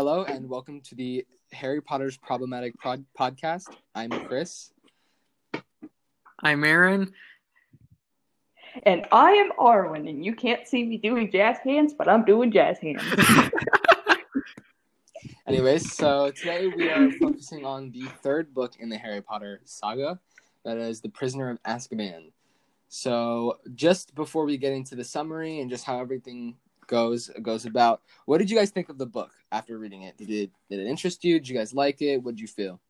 Hello and welcome to the Harry Potter's Problematic Pod- Podcast. I'm Chris. I'm Aaron. And I am Arwen, and you can't see me doing jazz hands, but I'm doing jazz hands. Anyways, so today we are focusing on the third book in the Harry Potter saga, that is The Prisoner of Azkaban. So, just before we get into the summary and just how everything goes goes about, what did you guys think of the book after reading it? Did it did it interest you? Did you guys like it? What did you feel?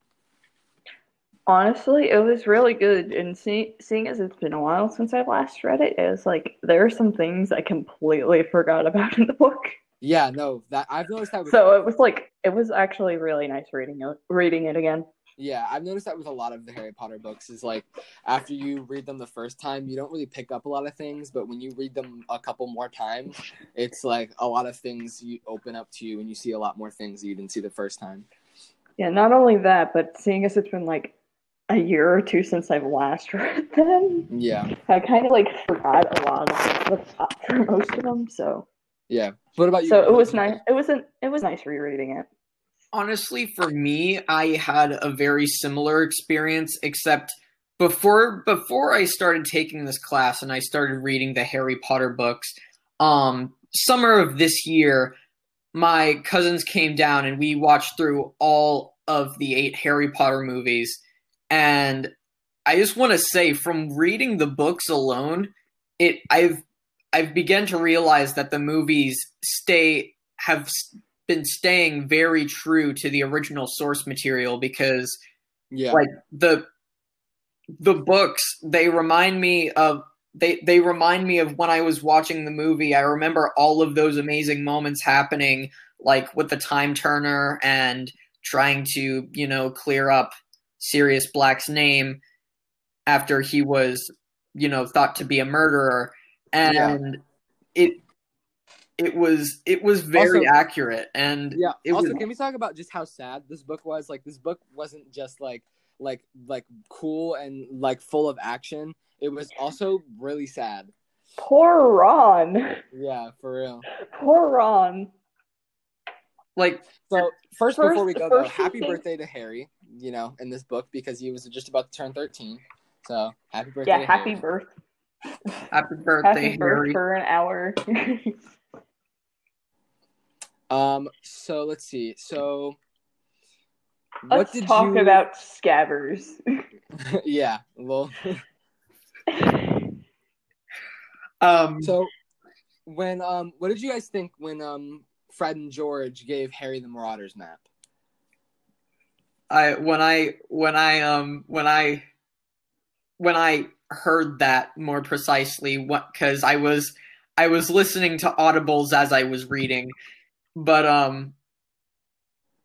Honestly, it was really good. And see, seeing as it's been a while since I last read it, it was like there are some things I completely forgot about in the book. Yeah, no, that I've noticed that. So it was like it was actually really nice reading it, reading it again. Yeah, I've noticed that with a lot of the Harry Potter books is like after you read them the first time, you don't really pick up a lot of things, but when you read them a couple more times, it's like a lot of things you open up to you and you see a lot more things that you didn't see the first time. Yeah, not only that, but seeing as it's been like a year or two since I've last read them, Yeah, I kind of like forgot a lot of the plot for most of them. So, yeah. What about you? so it was nice. It wasn't. It was nice rereading it. Honestly, for me, I had a very similar experience, except before before I started taking this class and I started reading the Harry Potter books, um, summer of this year, my cousins came down and we watched through all of the eight Harry Potter movies. And I just want to say, from reading the books alone, it I've I've begun to realize that the movies stay have been staying very true to the original source material because Yeah, like the the books they remind me of they they remind me of when I was watching the movie. I remember all of those amazing moments happening, like with the time turner and trying to you know clear up Sirius Black's name after he was you know thought to be a murderer, and it it was it was very Also- accurate and yeah. it also, was- can we talk about just how sad this book was? Like, this book wasn't just like like like cool and like full of action. It was also really sad. Poor Ron. Yeah, for real. Poor Ron. like So first, First- before we go first though, happy things- birthday to Harry. You know, in this book because he was just about to turn thirteen. So happy birthday. Yeah, to happy Harry. birth. happy birthday Happy birth Harry. for an hour. Um. So let's see. So. what Let's talk you... about scabbers. yeah. Well. um So, when um, what did you guys think when um, Fred and George gave Harry the Marauders map? I when I when I um when I when I heard that more precisely what cuz I was I was listening to audibles as I was reading but um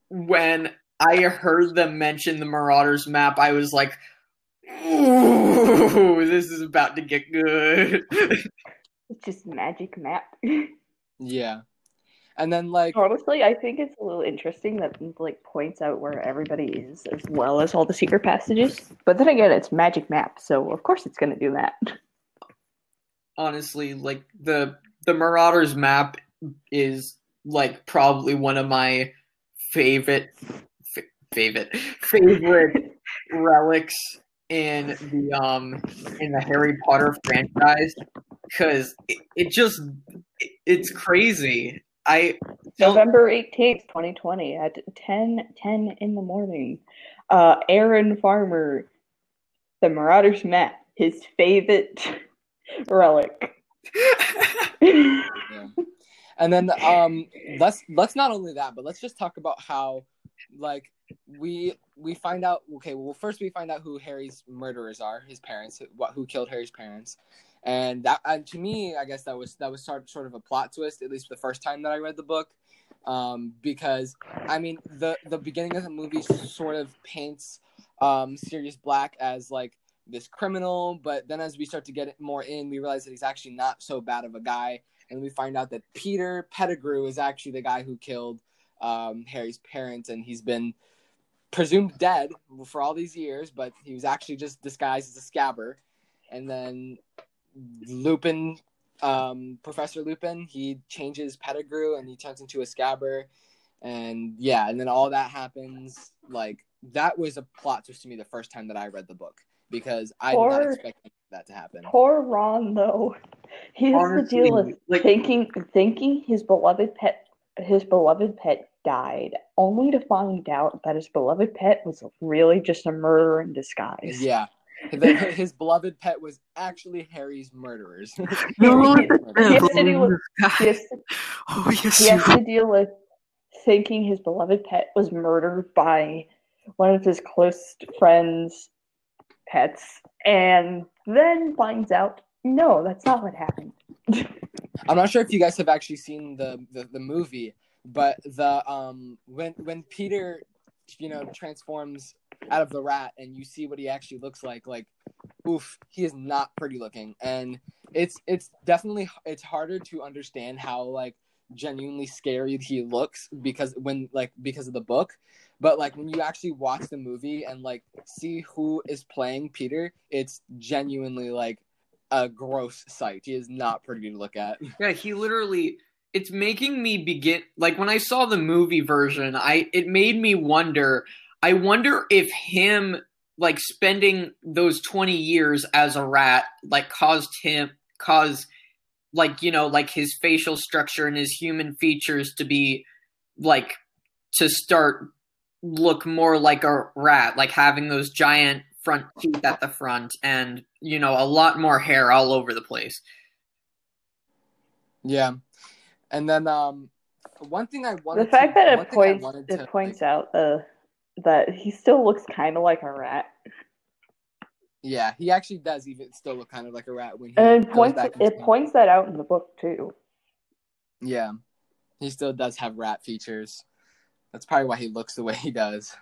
when I heard them mention the Marauders map I was like ooh this is about to get good it's just magic map. Yeah, and then like Honestly, I think it's a little interesting that like points out where everybody is as well as all the secret passages. But then again, it's magic map, so of course it's gonna do that. honestly like the the marauders map is like probably one of my favorite fa- favorite favorite relics in the um in the harry potter franchise because it, it just it, it's crazy i November 18th, 2020 at 10 10 in the morning. Uh Aaron Farmer, the Marauders map, his favorite relic. yeah. And then um, let's let's not only that, but let's just talk about how like we we find out. Okay, well first we find out who Harry's murderers are, his parents, who, what who killed Harry's parents. And that, and to me, I guess that was that was sort sort of a plot twist, at least the first time that I read the book. um, because I mean the the beginning of the movie sort of paints um, Sirius Black as like this criminal, but then as we start to get more in, we realize that he's actually not so bad of a guy, and we find out that Peter Pettigrew is actually the guy who killed um, Harry's parents, and he's been presumed dead for all these years, but he was actually just disguised as a scabber, and then Lupin um, Professor Lupin, he changes Pettigrew and he turns into a scabber. and yeah, and then all that happens. Like that was a plot twist to me the first time that I read the book because I did not expect that to happen. Poor Ron, though. He has Honestly, to deal with like- thinking thinking his beloved pet his beloved pet died, only to find out that his beloved pet was really just a murderer in disguise. Yeah. The- his beloved pet was actually Harry's murderers. No, he has to deal with- He has to, oh yes, he has to deal with thinking his beloved pet was murdered by one of his close friends' pets, and then finds out no, that's not what happened. I'm not sure if you guys have actually seen the, the, the movie, but the um when when Peter you know transforms out of the rat and you see what he actually looks like, like oof, he is not pretty looking. And it's it's definitely it's harder to understand how like genuinely scary he looks because when like because of the book. But like when you actually watch the movie and like see who is playing Peter, it's genuinely like a gross sight. He is not pretty to look at. Yeah, he literally it's making me begin like when I saw the movie version, I it made me wonder I wonder if him like spending those 20 years as a rat like caused him cause like you know like his facial structure and his human features to be like to start look more like a rat like having those giant front teeth at the front and you know a lot more hair all over the place. Yeah, and then um, one thing I wanted the fact to, that it points it to, points out uh, that he still looks kind of like a rat, yeah, he actually does even still look kind of like a rat when he and it points it points that out in the book too. Yeah, he still does have rat features. That's probably why he looks the way he does.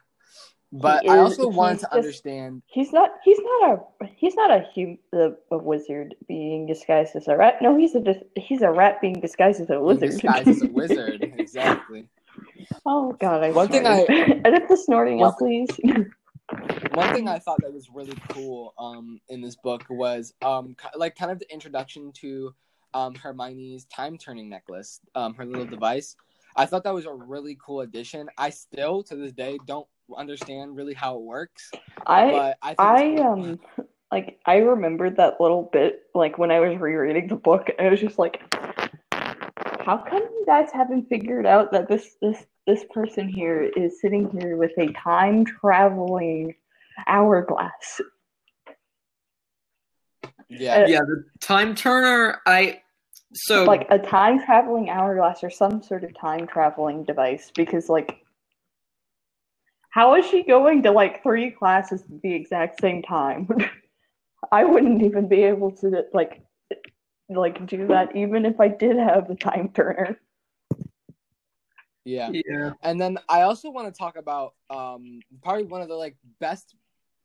But He I is- also wanted he's to just- understand. He's not he's not a he's not a hum, a, a wizard being disguised as a rat. No, he's a he's a rat being disguised as a in wizard. disguise as a wizard, exactly. oh god, I One thing I edit the snorting out, please. One thing I thought that was really cool um in this book was um like kind of the introduction to um Hermione's time turning necklace, um her little device. I thought that was a really cool addition. I still to this day don't understand really how it works, I but I think I um like I remembered that little bit like when I was rereading the book and I was just like how come you guys haven't figured out that this this this person here is sitting here with a time traveling hourglass? yeah. yeah the time turner i so like a time traveling hourglass or some sort of time traveling device because like how is she going to like three classes at the exact same time i wouldn't even be able to like like do that even if i did have the time turner yeah. yeah And then I also want to talk about um probably one of the like best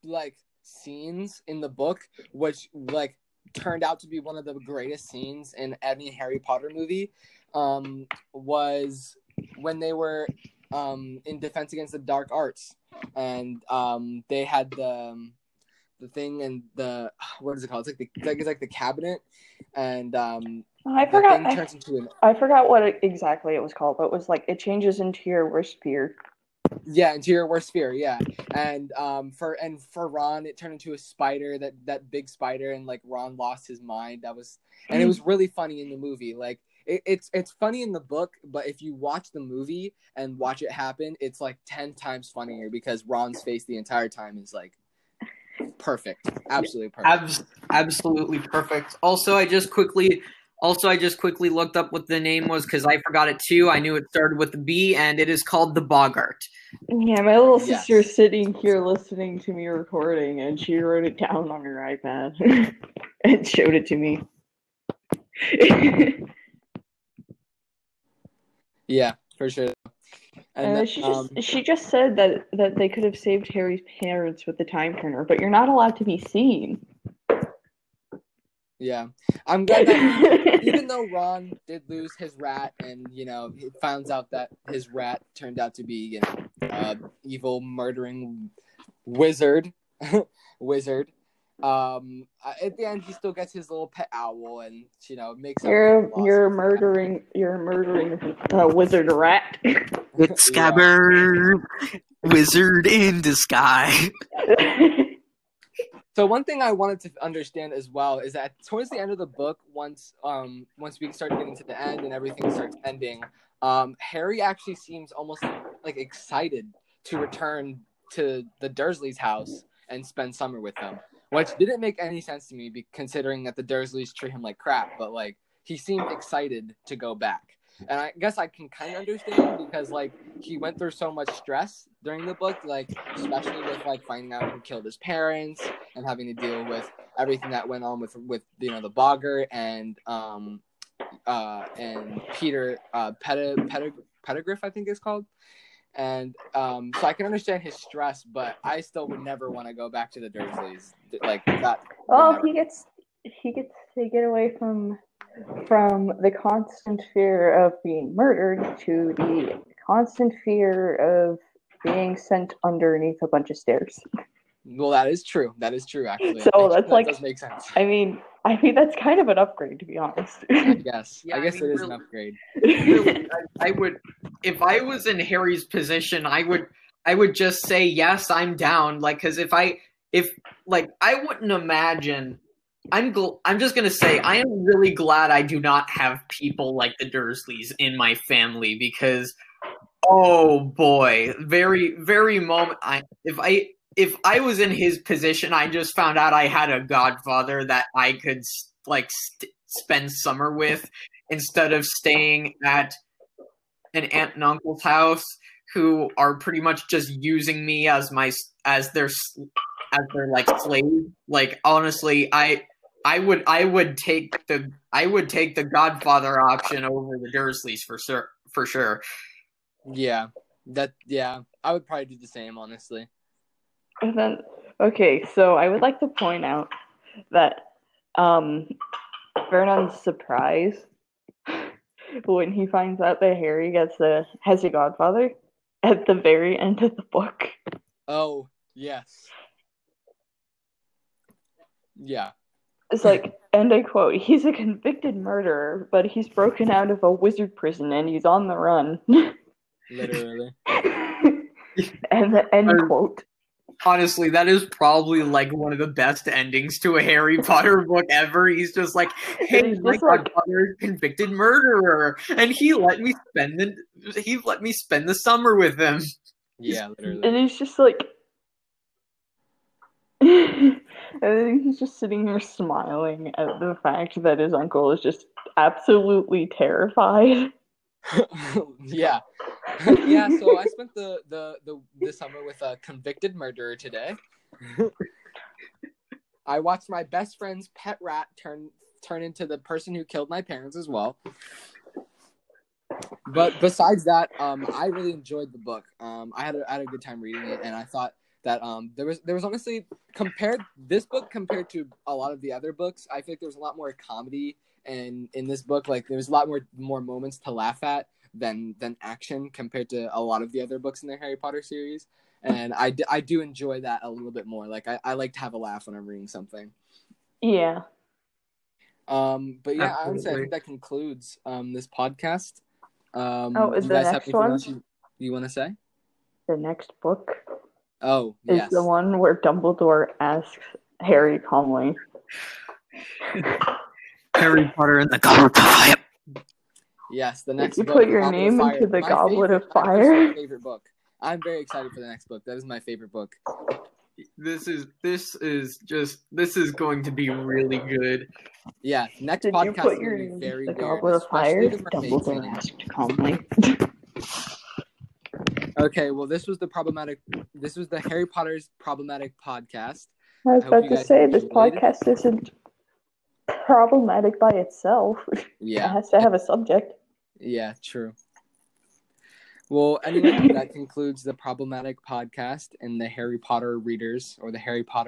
like scenes in the book, which like turned out to be one of the greatest scenes in any Harry Potter movie, um, was when they were um in defense against the dark arts and um they had the um, the thing and the what is it called? It's like the like, it's like the cabinet and um i forgot I, into an I forgot what it, exactly it was called but it was like it changes into your worst fear Yeah, into your worst fear, yeah. And um for and for Ron it turned into a spider, that that big spider and like Ron lost his mind. That was and it was really funny in the movie. Like it, it's it's funny in the book, but if you watch the movie and watch it happen, it's like 10 times funnier because Ron's face the entire time is like perfect. Absolutely perfect. abs- absolutely perfect also i just quickly also i just quickly looked up what the name was because i forgot it too i knew it started with a b and it is called the boggart Yeah, my little Yes. sister's sitting here listening to me recording, and she wrote it down on her iPad and showed it to me. yeah, for sure. And Uh, she just um, she just said that that they could have saved Harry's parents with the time turner, but you're not allowed to be seen. yeah. I'm glad that even though Ron did lose his rat, and you know he finds out that his rat turned out to be you know uh, evil murdering wizard, wizard. Um, at the end he still gets his little pet owl, and you know makes you're you're of his murdering you're murdering a wizard rat. It's Yeah. Scabbard, wizard in disguise. So one thing I wanted to understand as well is that towards the end of the book, once um once we start getting to the end and everything starts ending, um Harry actually seems almost like excited to return to the Dursleys' house and spend summer with them, which didn't make any sense to me, considering that the Dursleys treat him like crap. But like he seemed excited to go back, and I guess I can kind of understand because like he went through so much stress during the book, like especially with like finding out who killed his parents and having to deal with everything that went on with with you know the Bogger and um uh and Peter uh Peta, Pettigriff I think it's called. And um, so I can understand his stress, but I still would never want to go back to the Dursleys. Like that. well, never- he gets he gets to get away from from the constant fear of being murdered to the constant fear of being sent underneath a bunch of stairs. Well, that is true. That is true, actually. So that's that like- does make sense. I mean, I mean, that's kind of an upgrade, to be honest. I guess. Yeah, I I guess mean, it is really- an upgrade. really, I, I would if I was in Harry's position, I would I would just say yes, I'm down. Like, because if I if like I wouldn't imagine. I'm gl- I'm just gonna say I am really glad I do not have people like the Dursleys in my family because oh boy, very very moment. I if I if I was in his position, I just found out I had a godfather that I could like st- spend summer with instead of staying at an aunt and uncle's house who are pretty much just using me as my as their as their like slave like honestly i i would i would take the i would take the godfather option over the dursleys for sure for sure Yeah. That. Yeah. I would probably do the same, honestly. And then, okay, so I would like to point out that um, Vernon's surprise when he finds out that Harry gets a has a godfather at the very end of the book. Oh yes. Yeah. It's like, and I quote, he's a convicted murderer, but he's broken out of a wizard prison and he's on the run. Literally. and the end quote. Honestly that is probably like one of the best endings to a harry potter book ever he's just like hey He's my just like- godfather a convicted murderer and he let me spend the he let me spend the summer with him Yeah. Literally. And he's just like, and then he's just sitting here smiling at the fact that his uncle is just absolutely terrified. Yeah. yeah. So I spent the the the the summer with a convicted murderer today. I watched my best friend's pet rat turn turn into the person who killed my parents as well. But besides that, um, I really enjoyed the book. Um, I had a, I had a good time reading it, and I thought that um, there was there was honestly compared this book compared to a lot of the other books. I think like there was a lot more comedy, and in this book, like there was a lot more more moments to laugh at than than action compared to a lot of the other books in the Harry Potter series. And I, d- I do enjoy that a little bit more. Like I, I like to have a laugh when I'm reading something. Yeah. Um, but yeah, honestly, I Absolutely. think that concludes um this podcast. Um, Oh, is you the guys have next anything one? you, you want to say? The next book Oh, is yes. the one where Dumbledore asks Harry calmly, harry potter and the goblet of fire Yes, the next book. you book, put your Goblet name into the My Goblet of favorite- my Fire? Favorite book. I'm very excited for the next book. That is my favorite book. this is this is just this is going to be really good Yeah, next Did you podcast put your gonna be very the weird, Goblet of Fire? the mermaid Dumbledore scene. asked calmly. Okay, well, this was the problematic. This was the Harry Potter's problematic podcast. I was I about you to say, this podcast isn't problematic by itself. It Yeah, has to have a subject. yeah, true. Well, anyway, that concludes the problematic podcast and the Harry Potter readers or the Harry Potter.